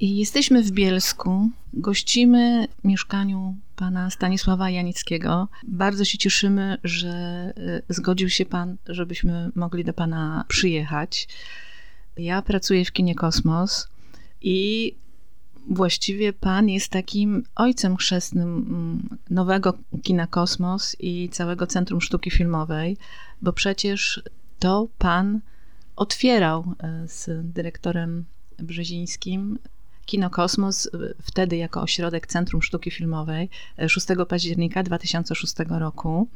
I jesteśmy w Bielsku, gościmy w mieszkaniu pana Stanisława Janickiego. Bardzo się cieszymy, że y, zgodził się pan, żebyśmy mogli do pana przyjechać. Ja pracuję w kinie Kosmos i właściwie pan jest takim ojcem chrzestnym mm, nowego kina Kosmos i całego Centrum Sztuki Filmowej, bo przecież to pan otwierał y, z dyrektorem Brzezińskim Kino Kosmos, wtedy jako ośrodek Centrum Sztuki Filmowej 6 października 2006 roku.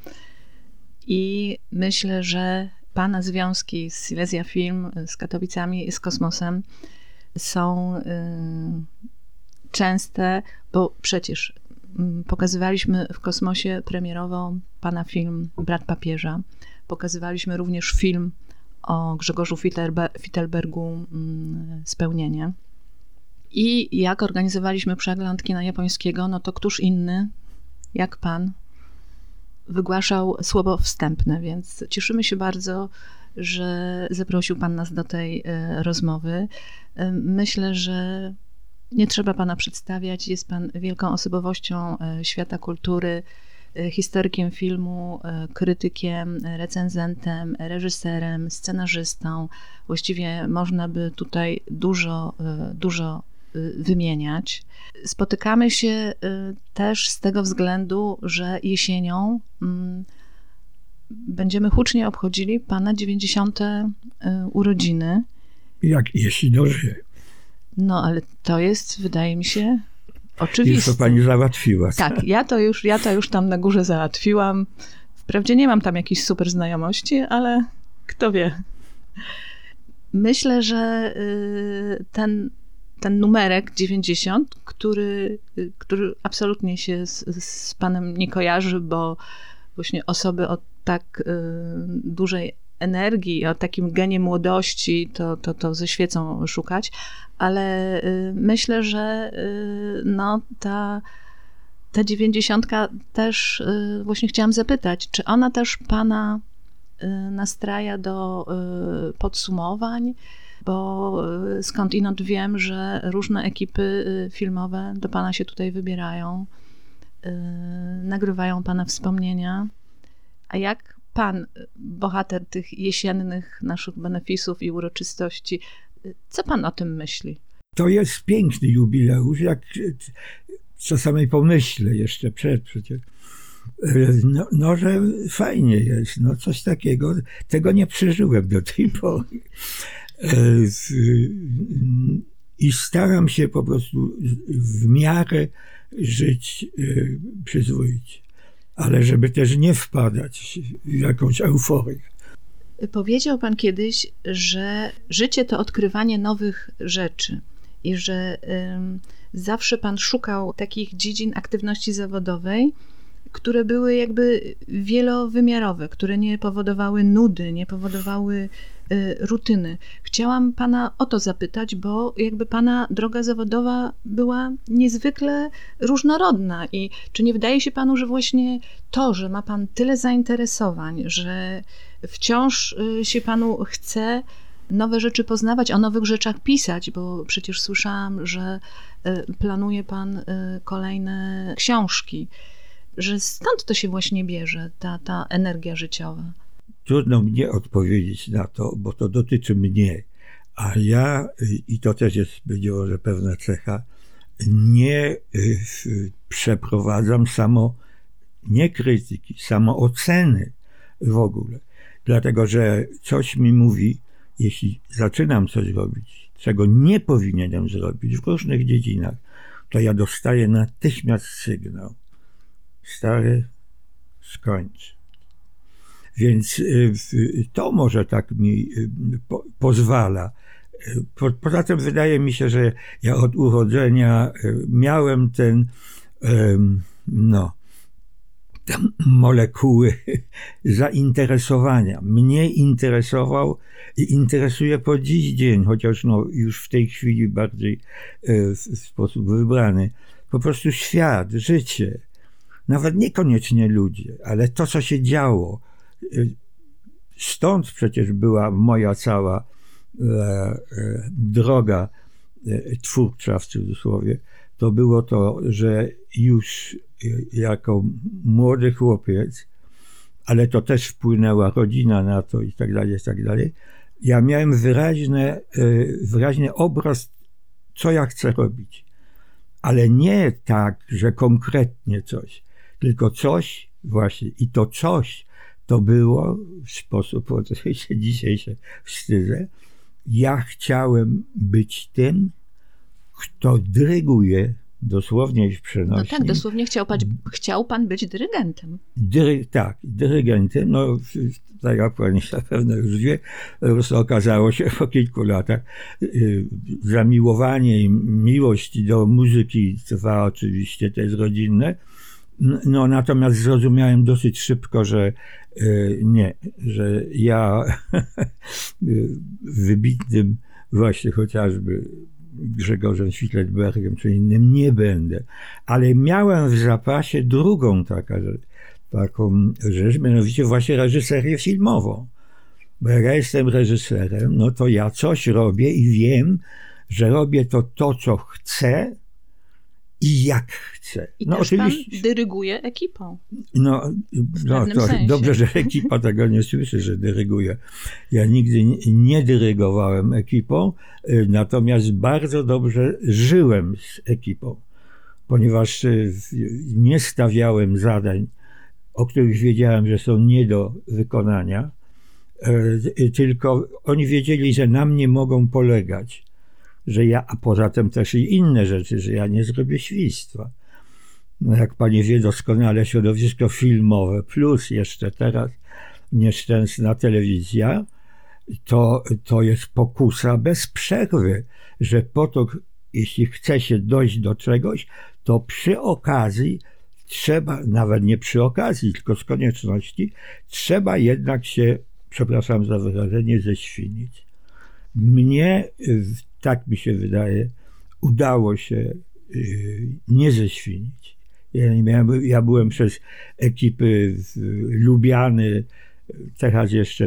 I myślę, że Pana związki z Silesia Film, z Katowicami i z kosmosem są y, częste, bo przecież pokazywaliśmy w kosmosie premierowo Pana film Brat Papieża. Pokazywaliśmy również film o Grzegorzu Fittelbergu y, Spełnienie. I jak organizowaliśmy przegląd kina japońskiego, no to któż inny, jak pan, wygłaszał słowo wstępne, więc cieszymy się bardzo, że zaprosił pan nas do tej e, rozmowy. E, myślę, że nie trzeba pana przedstawiać. Jest pan wielką osobowością e, świata kultury, historykiem filmu, krytykiem, recenzentem, reżyserem, scenarzystą. Właściwie można by tutaj dużo, dużo wymieniać. Spotykamy się y, też z tego względu, że jesienią mm, będziemy hucznie obchodzili Pana 90. Y, urodziny. Jak jeśli dożyje. No, ale to jest, wydaje mi się, oczywiste. Już to pani załatwiła. Tak, ja to już, ja to już tam na górze załatwiłam. Wprawdzie nie mam tam jakiejś super znajomości, ale kto wie. Myślę, że ten ten numerek 90, który, który absolutnie się z, z panem nie kojarzy, bo właśnie osoby o tak y, dużej energii, o takim genie młodości, to, to, to ze świecą szukać, ale y, myślę, że y, no, ta, ta dziewięćdziesiątka też y, właśnie chciałam zapytać, czy ona też pana y, nastraja do y, podsumowań, bo y, skądinąd wiem, że różne ekipy y, filmowe do Pana się tutaj wybierają, y, nagrywają Pana wspomnienia. A jak Pan, bohater tych jesiennych naszych benefisów i uroczystości, co Pan o tym myśli? To jest piękny jubileusz, jak czasami pomyślę jeszcze przed przecież. No, no, że fajnie jest, no coś takiego. Tego nie przeżyłem do tej pory. E, I staram się po prostu w miarę żyć e, przyzwoicie, ale żeby też nie wpadać w jakąś euforię. Powiedział Pan kiedyś, że życie to odkrywanie nowych rzeczy i że zawsze Pan szukał takich dziedzin aktywności zawodowej, które były jakby wielowymiarowe, które nie powodowały nudy, nie powodowały rutyny. Chciałam pana o to zapytać, bo jakby pana droga zawodowa była niezwykle różnorodna i czy nie wydaje się panu, że właśnie to, że ma pan tyle zainteresowań, że wciąż y, się panu chce nowe rzeczy poznawać, o nowych rzeczach pisać, bo przecież słyszałam, że y, planuje pan kolejne książki że stąd to się właśnie bierze, ta, ta energia życiowa? Trudno mnie odpowiedzieć na to, bo to dotyczy mnie. A ja, i to też jest, być może, pewna cecha, nie y, przeprowadzam samo, nie krytyki, samo oceny w ogóle. Dlatego, że coś mi mówi, jeśli zaczynam coś robić, czego nie powinienem zrobić w różnych dziedzinach, to ja dostaję natychmiast sygnał stary, skończ. Więc y, to może tak mi y, pozwala. Y, poza tym wydaje mi się, że ja od urodzenia miałem ten, no, te molekuły zainteresowania. Mnie interesował i interesuje po dziś dzień, chociaż no, już w tej chwili bardziej w sposób wybrany, po prostu świat, życie nawet niekoniecznie ludzie, ale to, co się działo. Stąd przecież była moja cała e, e, droga twórcza w cudzysłowie, to było to, że już jako młody chłopiec, ale to też wpłynęła rodzina na to i tak dalej, i tak dalej, ja miałem wyraźne, wyraźny obraz, co ja chcę robić. Ale nie tak, że konkretnie coś, tylko coś właśnie. I to coś to było w sposób, oczywiście dzisiaj się wstydzę, ja chciałem być tym, kto dyryguje dosłownie i w przenośni. No tak, dosłownie chciał pan, chciał pan być dyrygentem. Dyry, tak, dyrygentem. No, tak jak pani zapewne już wie, okazało się po kilku latach, y, zamiłowanie i miłość do muzyki trwa oczywiście, to jest rodzinne, no, natomiast zrozumiałem dosyć szybko, że y, nie, że ja wybitnym właśnie chociażby Grzegorzem Świtletbergiem czy innym nie będę. Ale miałem w zapasie drugą taka, taką rzecz, mianowicie właśnie reżyserię filmową. Bo jak ja jestem reżyserem, no to ja coś robię i wiem, że robię to to, co chcę, i jak chce. I no, też oczywiście. pan dyryguje ekipą. No, no to sensie. dobrze, że ekipa tego nie słyszy, że dyryguje. Ja nigdy nie dyrygowałem ekipą, y, natomiast bardzo dobrze żyłem z ekipą, ponieważ y, nie stawiałem zadań, o których wiedziałem, że są nie do wykonania, y, tylko oni wiedzieli, że na mnie mogą polegać że ja, a poza tym też i inne rzeczy, że ja nie zrobię świństwa. No jak pani wie doskonale, środowisko filmowe, plus jeszcze teraz nieszczęsna telewizja, to, to jest pokusa bez przerwy, że po to, jeśli chce się dojść do czegoś, to przy okazji trzeba, nawet nie przy okazji, tylko z konieczności, trzeba jednak się, przepraszam za wyrażenie, ześwinić. Mnie tak mi się wydaje, udało się y, nie ześwinić. Ja, nie miałem, ja byłem przez ekipy lubiany, teraz jeszcze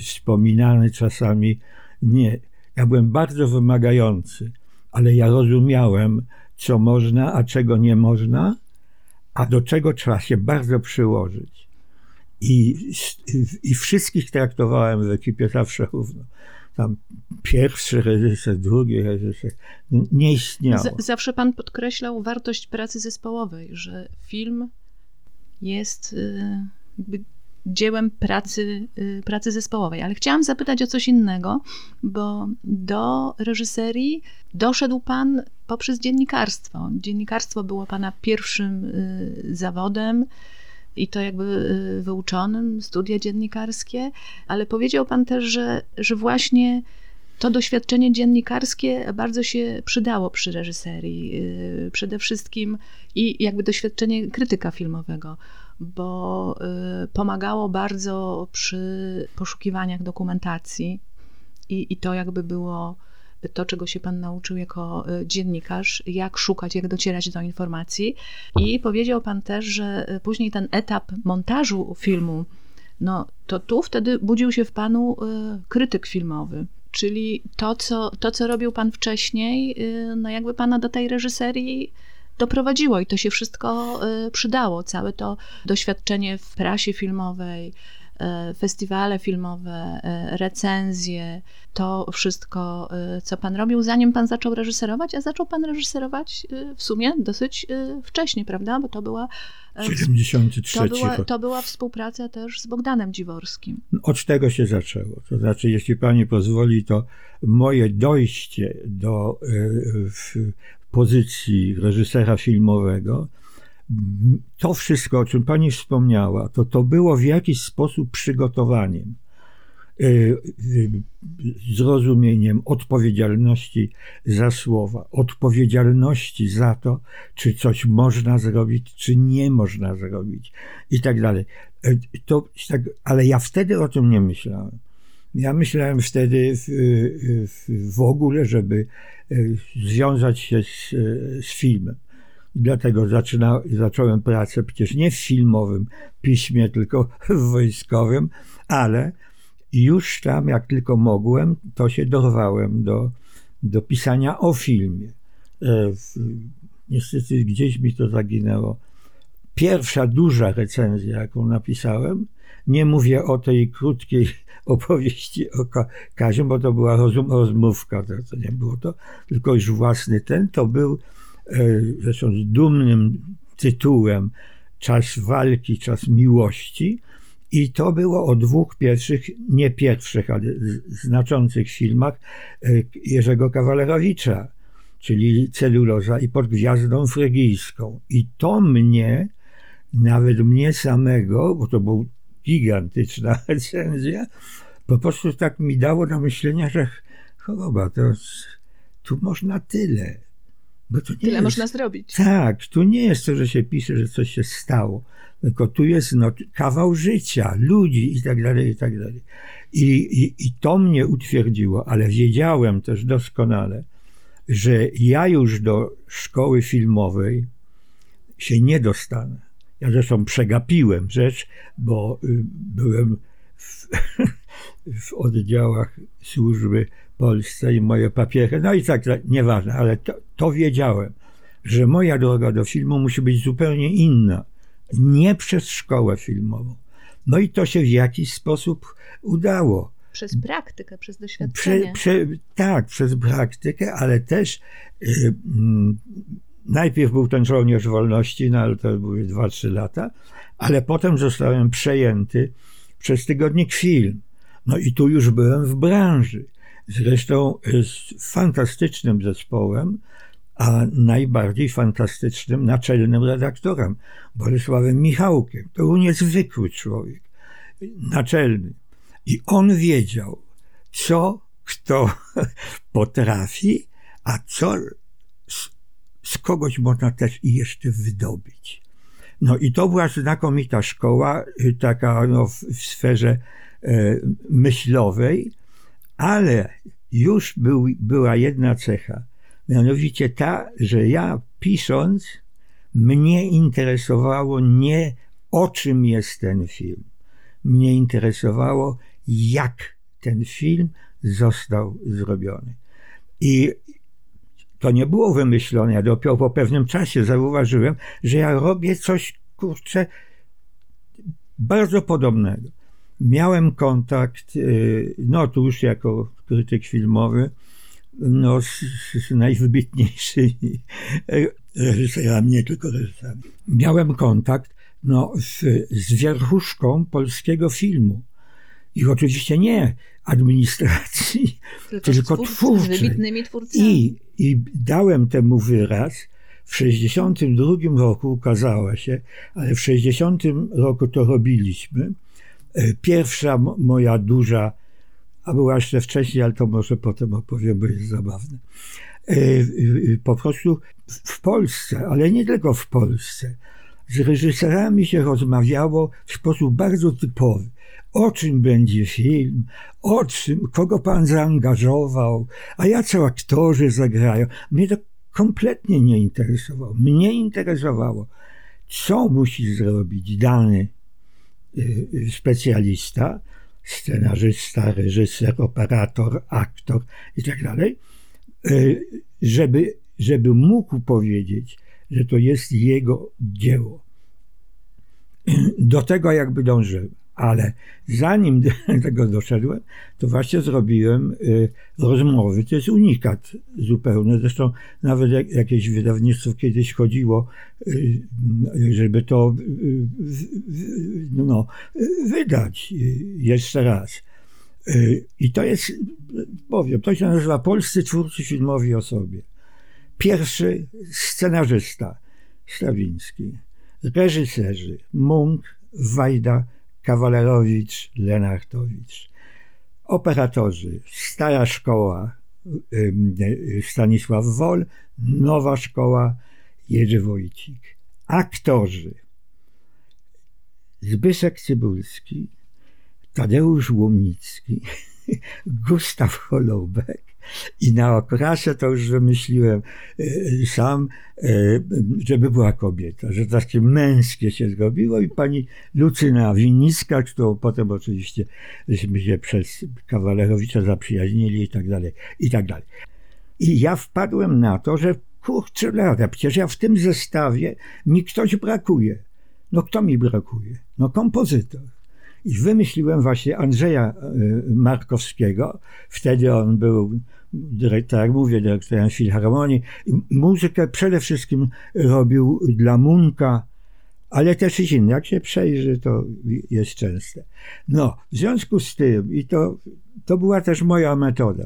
wspominany czasami. Nie, ja byłem bardzo wymagający, ale ja rozumiałem, co można, a czego nie można, a do czego trzeba się bardzo przyłożyć. I, i wszystkich traktowałem w ekipie zawsze równo tam pierwszy reżyser, drugi reżyser, nie istniało. Z zawsze pan podkreślał wartość pracy zespołowej, że film jest y, jakby dziełem pracy, y, pracy zespołowej. Ale chciałam zapytać o coś innego, bo do reżyserii doszedł pan poprzez dziennikarstwo. Dziennikarstwo było pana pierwszym y, zawodem i to jakby y, wyuczonym, studia dziennikarskie, ale powiedział pan też, że, że właśnie to doświadczenie dziennikarskie bardzo się przydało przy reżyserii. Y, przede wszystkim i jakby doświadczenie krytyka filmowego, bo y, pomagało bardzo przy poszukiwaniach dokumentacji i, i to jakby było to, czego się pan nauczył jako e, dziennikarz, jak szukać, jak docierać do informacji. I powiedział pan też, że e, później ten etap montażu filmu, no to tu wtedy budził się w panu e, krytyk filmowy. Czyli to co, to, co robił pan wcześniej, no jakby pana do tej reżyserii doprowadziło i to się wszystko przydało. Całe to doświadczenie w prasie filmowej, festiwale filmowe, e, recenzje, to wszystko, e, co pan robił, zanim pan zaczął reżyserować, a zaczął pan reżyserować w sumie dosyć wcześnie, prawda? Bo to była. 73. To była, to była współpraca też z Bogdanem Dziworskim. Od tego się zaczęło. To znaczy, jeśli pani pozwoli, to moje dojście do pozycji reżysera filmowego to wszystko, o czym pani wspomniała, to to było w jakiś sposób przygotowaniem, e, e, zrozumieniem odpowiedzialności za słowa, odpowiedzialności za to, czy coś można zrobić, czy nie można zrobić i tak dalej. E, to, tak, ale ja wtedy o tym nie myślałem. Ja myślałem wtedy w, w, w ogóle, żeby związać się z, z filmem. Dlatego zaczyna, zacząłem pracę przecież nie w filmowym piśmie, tylko w wojskowym, ale już tam, jak tylko mogłem, to się dorwałem do, do pisania o filmie. E, niestety gdzieś mi to zaginęło. Pierwsza duża recenzja, jaką napisałem, nie mówię o tej krótkiej opowieści o Kazie, bo to była rozmówka, to, to nie było to, tylko już własny ten, to był zresztą z dumnym tytułem Czas walki, czas miłości. I to było o dwóch pierwszych, nie pierwszych, ale znaczących filmach e, Jerzego Kawalerowicza, czyli Celuloza i pod gwiazdą frygijską. I to mnie, nawet mnie samego, bo to był gigantyczna recenzja, po prostu tak mi dało do myślenia, że choroba, to tu można tyle. Bo to nie tyle jest, można zrobić. Tak, tu nie jest to, że się pisze, że coś się stało, tylko tu jest no, kawał życia, ludzi i tak dalej, i tak dalej. I, i, I to mnie utwierdziło, ale wiedziałem też doskonale, że ja już do szkoły filmowej się nie dostanę. Ja zresztą przegapiłem rzecz, bo y, byłem w, w oddziałach służby Polsce i moje papiery, no i tak, nieważne, ale to, to wiedziałem, że moja droga do filmu musi być zupełnie inna, nie przez szkołę filmową. No i to się w jakiś sposób udało. Przez praktykę, przez doświadczenie. Prze, prze, tak, przez praktykę, ale też y, mm, najpierw był ten żołnierz wolności, no ale to były 2-3 lata, ale potem zostałem przejęty przez tygodnik film. No i tu już byłem w branży. Zresztą z fantastycznym zespołem, a najbardziej fantastycznym naczelnym redaktorem, Bolesławem Michałkiem. To był niezwykły człowiek, naczelny. I on wiedział, co kto potrafi, a co z, z kogoś można też i jeszcze wydobyć. No i to była znakomita szkoła, y, taka no, w, w sferze e, myślowej, ale już był, była jedna cecha, mianowicie ta, że ja pisząc, mnie interesowało nie o czym jest ten film. Mnie interesowało, jak ten film został zrobiony. I to nie było wymyślone. Ja dopiero po pewnym czasie zauważyłem, że ja robię coś, kurczę, bardzo podobnego miałem kontakt, y, no tu już jako krytyk filmowy, no, z, z najwybitniejszymi reżyserami, nie tylko reżyserami. Miałem kontakt no, z, z wierchuszką polskiego filmu. I oczywiście nie administracji, tylko, tylko twórcy, wybitnymi twórcami. I, I dałem temu wyraz. W 1962 roku ukazała się, ale w 60 roku to robiliśmy pierwsza moja duża, a była jeszcze wcześniej, ale to może potem opowiem, bo jest zabawne. E, po prostu w Polsce, ale nie tylko w Polsce, z reżyserami się rozmawiało w sposób bardzo typowy. O czym będzie film, o czym, kogo pan zaangażował, a jacy aktorzy zagrają. Mnie to kompletnie nie interesowało. Mnie interesowało, co musi zrobić dany specjalista, scenarzysta, reżyser, operator, aktor i tak y, żeby, żeby mógł powiedzieć, że to jest jego dzieło. Do tego jakby dążyłem. Ale zanim do tego doszedłem, to właśnie zrobiłem y, rozmowy. To jest unikat zupełny. Zresztą nawet jakieś wydawnictwo kiedyś chodziło, y, żeby to y, no, wydać jeszcze raz. I to jest, powiem, to się nazywa Polscy Twórcy Filmowi o sobie. Pierwszy scenarzysta Stawiński, reżyserzy Munk, Wajda, Kawalerowicz, Lenartowicz. Operatorzy, stara szkoła Stanisław Wol, nowa szkoła Jerzy Wojcik. Aktorzy Zbyszek Cybulski, Tadeusz Łomnicki, Gustaw Holubek, i na okrasze to już wymyśliłem e, sam, e, żeby była kobieta, że takie męskie się zrobiło i pani Lucyna Winnicka, którą potem oczywiście żeśmy się przez Kawalerowicza zaprzyjaźnili i tak dalej, i tak dalej. I ja wpadłem na to, że kurczę lada, przecież ja w tym zestawie mi ktoś brakuje. No kto mi brakuje? No kompozytor. I wymyśliłem właśnie Andrzeja e, Markowskiego. Wtedy on był, tak jak mówię, dyrektorem Filharmonii. Muzykę przede wszystkim robił dla Munka, ale też i inne. Jak się przejrzy, to jest częste. No, w związku z tym, i to, to była też moja metoda,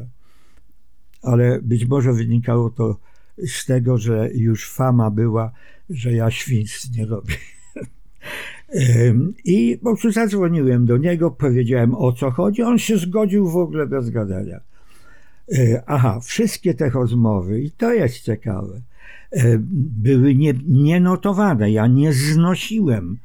ale być może wynikało to z tego, że już fama była, że ja świństw nie robię. I po prostu zadzwoniłem do niego, powiedziałem o co chodzi. On się zgodził w ogóle bez gadania. E, aha, wszystkie te rozmowy, i to jest ciekawe, e, były nie, nienotowane. Ja nie znosiłem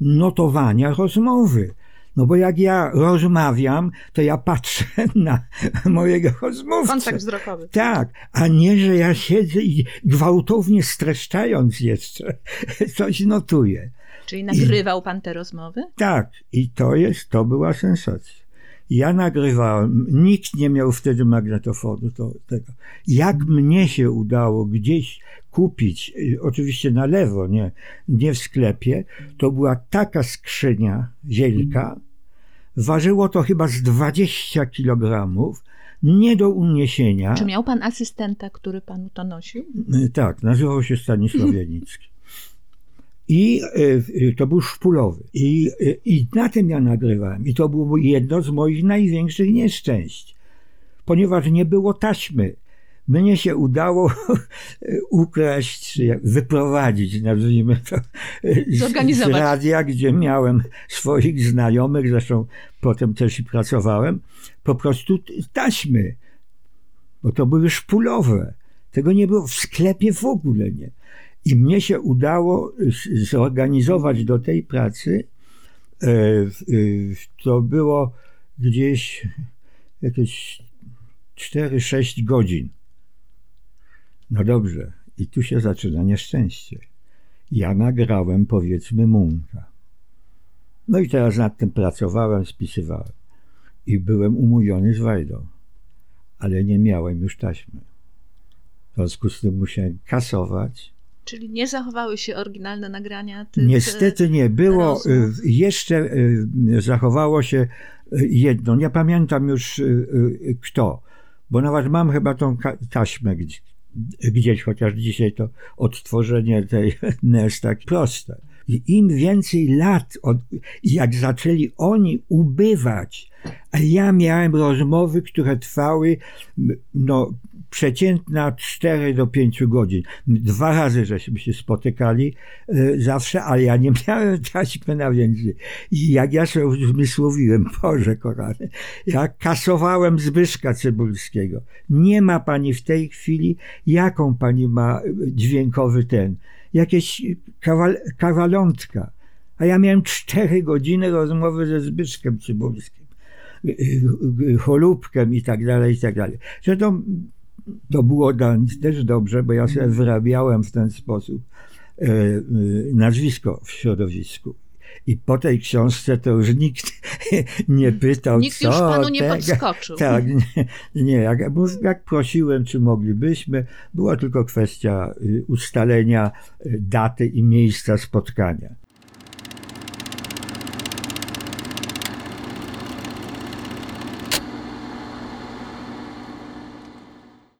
notowania rozmowy. No bo jak ja rozmawiam, to ja patrzę na mojego rozmówcę. Kontakt wzrokowy. Tak, a nie, że ja siedzę i gwałtownie streszczając jeszcze coś notuję. Czyli nagrywał pan te rozmowy? Tak, i to jest, to była sensacja. Ja nagrywałem, nikt nie miał wtedy magnetofonu to, tego. Jak mnie się udało gdzieś kupić, y, oczywiście na lewo, nie, nie w sklepie, to była taka skrzynia wielka, ważyło to chyba z 20 kilogramów, nie do uniesienia. Czy miał pan asystenta, który panu to nosił? Y, tak, nazywał się Stanisław Janicki. I y, to był szpulowy. I, I na tym ja nagrywałem. I to było jedno z moich największych nieszczęść. Ponieważ nie było taśmy. Mnie się udało ukraść, czy wyprowadzić, nazwijmy to, z, z radia, gdzie miałem swoich znajomych, zresztą potem też i pracowałem, po prostu taśmy, bo to były szpulowe. Tego nie było w sklepie w ogóle nie. I mnie się udało zorganizować do tej pracy. E, to było gdzieś jakieś 4-6 godzin. No dobrze, i tu się zaczyna nieszczęście. Ja nagrałem powiedzmy Munka. No i teraz nad tym pracowałem, spisywałem. I byłem umówiony z Wajdą, ale nie miałem już taśmy. W związku z tym musiałem kasować. Czyli nie zachowały się oryginalne nagrania? Tych Niestety nie. Było, rozmów. Y, jeszcze y, zachowało się jedno. Nie pamiętam już kto, bo nawet mam chyba tą taśmę gdzieś, chociaż dzisiaj to odtworzenie tej NES tak proste. I im więcej lat, od, jak zaczęli oni ubywać, a ja miałem rozmowy, które trwały no, przeciętna 4 do 5 godzin. Dwa razy żeśmy się spotykali y, zawsze, ale ja nie miałem taśmy na więcej. I jak ja sobie uzmysłowiłem, Boże kochany, ja kasowałem Zbyszka Cybulskiego. Nie ma pani w tej chwili, jaką pani ma dźwiękowy ten, jakieś kawal, kawalątka. A ja miałem cztery godziny rozmowy ze Zbyszkiem Cybulskim, y, Cholubkiem i tak dalej, i tak dalej. Zresztą to było też dobrze, bo ja sobie wyrabiałem w ten sposób e, e, nazwisko w środowisku. I po tej książce to już nikt nie pytał, nikt co. Nikt już panu nie tego. podskoczył. Tak, nie, nie jak, jak prosiłem, czy moglibyśmy, była tylko kwestia y, ustalenia y, daty i miejsca spotkania.